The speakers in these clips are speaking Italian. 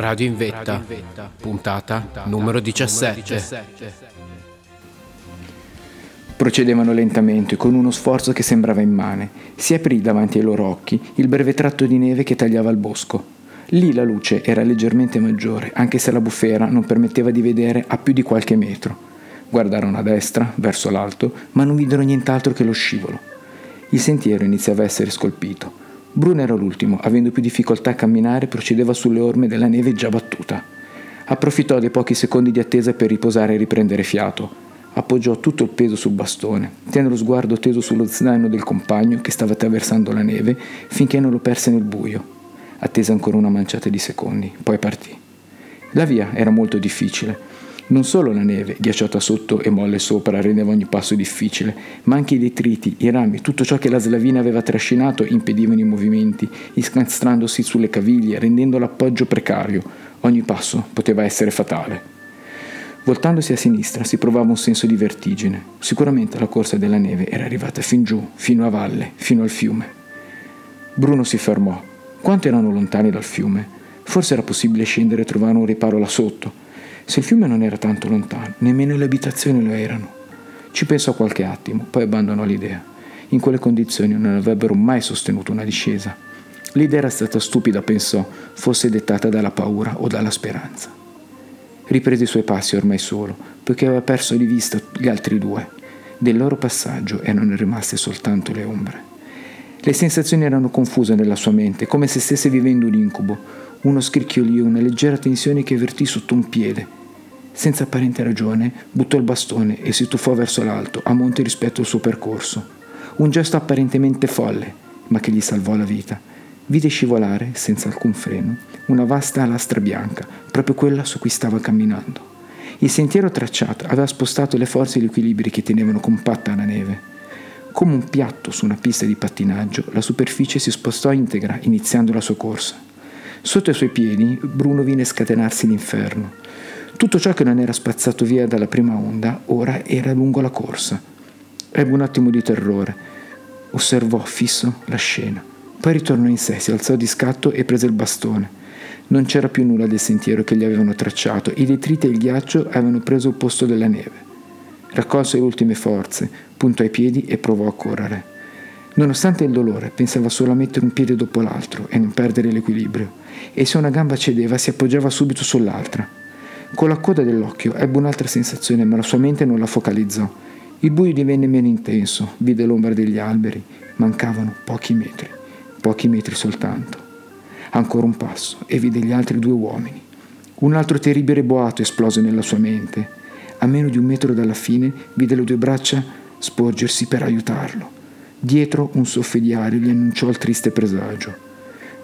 Radio in vetta, puntata numero 17. Procedevano lentamente, con uno sforzo che sembrava immane. Si aprì davanti ai loro occhi il breve tratto di neve che tagliava il bosco. Lì la luce era leggermente maggiore, anche se la bufera non permetteva di vedere a più di qualche metro. Guardarono a destra, verso l'alto, ma non videro nient'altro che lo scivolo. Il sentiero iniziava a essere scolpito. Bruno era l'ultimo, avendo più difficoltà a camminare, procedeva sulle orme della neve già battuta. Approfittò dei pochi secondi di attesa per riposare e riprendere fiato. Appoggiò tutto il peso sul bastone, tenne lo sguardo teso sullo zaino del compagno che stava attraversando la neve finché non lo perse nel buio. Attese ancora una manciata di secondi, poi partì. La via era molto difficile. Non solo la neve, ghiacciata sotto e molle sopra, rendeva ogni passo difficile, ma anche i detriti, i rami, tutto ciò che la slavina aveva trascinato impedivano i movimenti, incastrandosi sulle caviglie, rendendo l'appoggio precario. Ogni passo poteva essere fatale. Voltandosi a sinistra si provava un senso di vertigine. Sicuramente la corsa della neve era arrivata fin giù, fino a valle, fino al fiume. Bruno si fermò. Quanto erano lontani dal fiume? Forse era possibile scendere e trovare un riparo là sotto. Se il fiume non era tanto lontano, nemmeno le abitazioni lo erano. Ci pensò qualche attimo, poi abbandonò l'idea. In quelle condizioni non avrebbero mai sostenuto una discesa. L'idea era stata stupida, pensò, fosse dettata dalla paura o dalla speranza. Riprese i suoi passi ormai solo, poiché aveva perso di vista gli altri due. Del loro passaggio erano rimaste soltanto le ombre. Le sensazioni erano confuse nella sua mente, come se stesse vivendo un incubo, uno scricchiolio, una leggera tensione che avvertì sotto un piede, senza apparente ragione, buttò il bastone e si tuffò verso l'alto, a monte rispetto al suo percorso. Un gesto apparentemente folle, ma che gli salvò la vita. Vide scivolare, senza alcun freno, una vasta lastra bianca, proprio quella su cui stava camminando. Il sentiero tracciato aveva spostato le forze e gli equilibri che tenevano compatta la neve. Come un piatto su una pista di pattinaggio, la superficie si spostò integra, iniziando la sua corsa. Sotto i suoi piedi, Bruno vide scatenarsi l'inferno. Tutto ciò che non era spazzato via dalla prima onda ora era lungo la corsa. Ebbe un attimo di terrore. Osservò fisso la scena. Poi ritornò in sé, si alzò di scatto e prese il bastone. Non c'era più nulla del sentiero che gli avevano tracciato, i detriti e il ghiaccio avevano preso il posto della neve. Raccolse le ultime forze, puntò i piedi e provò a correre. Nonostante il dolore, pensava solo a mettere un piede dopo l'altro e non perdere l'equilibrio, e se una gamba cedeva si appoggiava subito sull'altra. Con la coda dell'occhio ebbe un'altra sensazione, ma la sua mente non la focalizzò. Il buio divenne meno intenso, vide l'ombra degli alberi, mancavano pochi metri, pochi metri soltanto. Ancora un passo e vide gli altri due uomini. Un altro terribile boato esplose nella sua mente. A meno di un metro dalla fine vide le due braccia sporgersi per aiutarlo. Dietro un soffio di aria gli annunciò il triste presagio.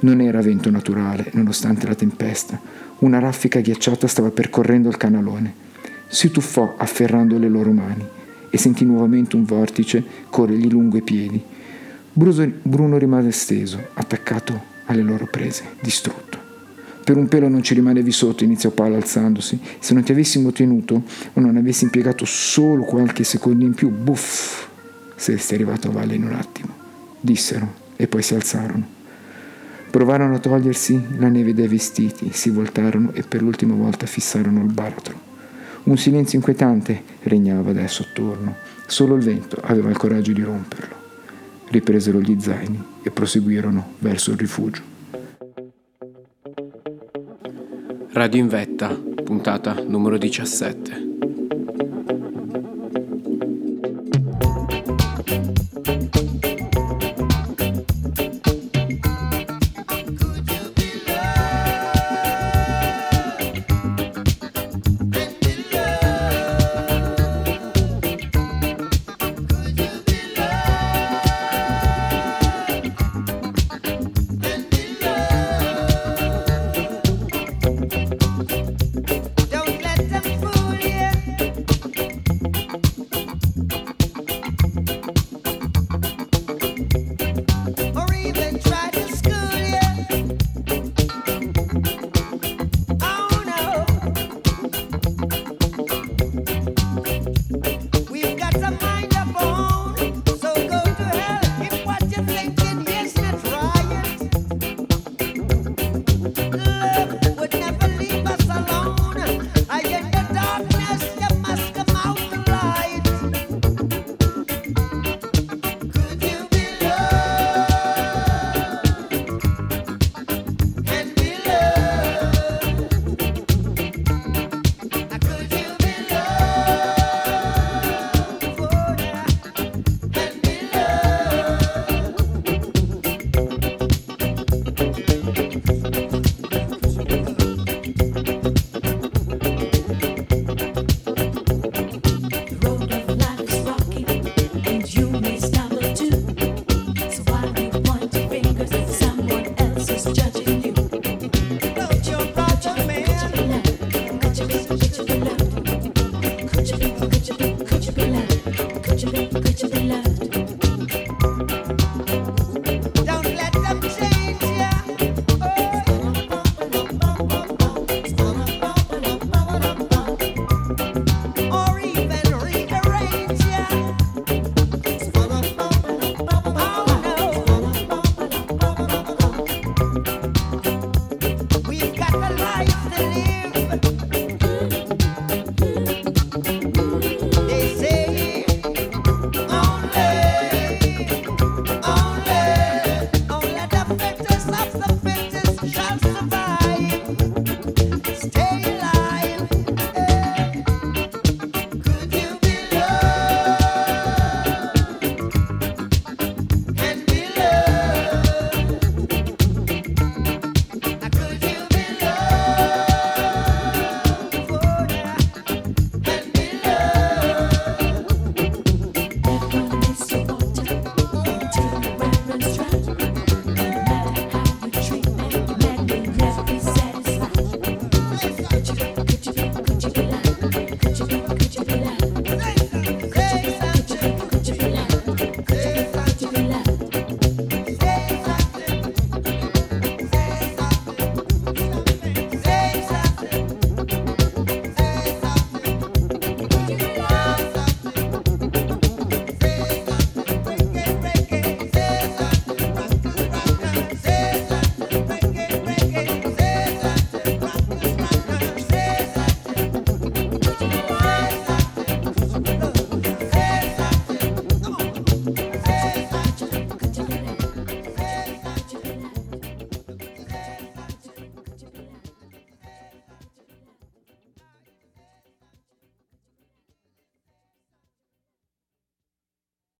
Non era vento naturale, nonostante la tempesta. Una raffica ghiacciata stava percorrendo il canalone. Si tuffò afferrando le loro mani e sentì nuovamente un vortice corrergli lungo i piedi. Bruno rimase steso, attaccato alle loro prese, distrutto. Per un pelo non ci rimanevi sotto, iniziò Paolo alzandosi. Se non ti avessimo tenuto o non avessi impiegato solo qualche secondo in più, buff, saresti arrivato a valle in un attimo, dissero e poi si alzarono. Provarono a togliersi la neve dai vestiti, si voltarono e per l'ultima volta fissarono il baratro. Un silenzio inquietante regnava adesso attorno, solo il vento aveva il coraggio di romperlo. Ripresero gli zaini e proseguirono verso il rifugio. Radio in vetta, puntata numero 17.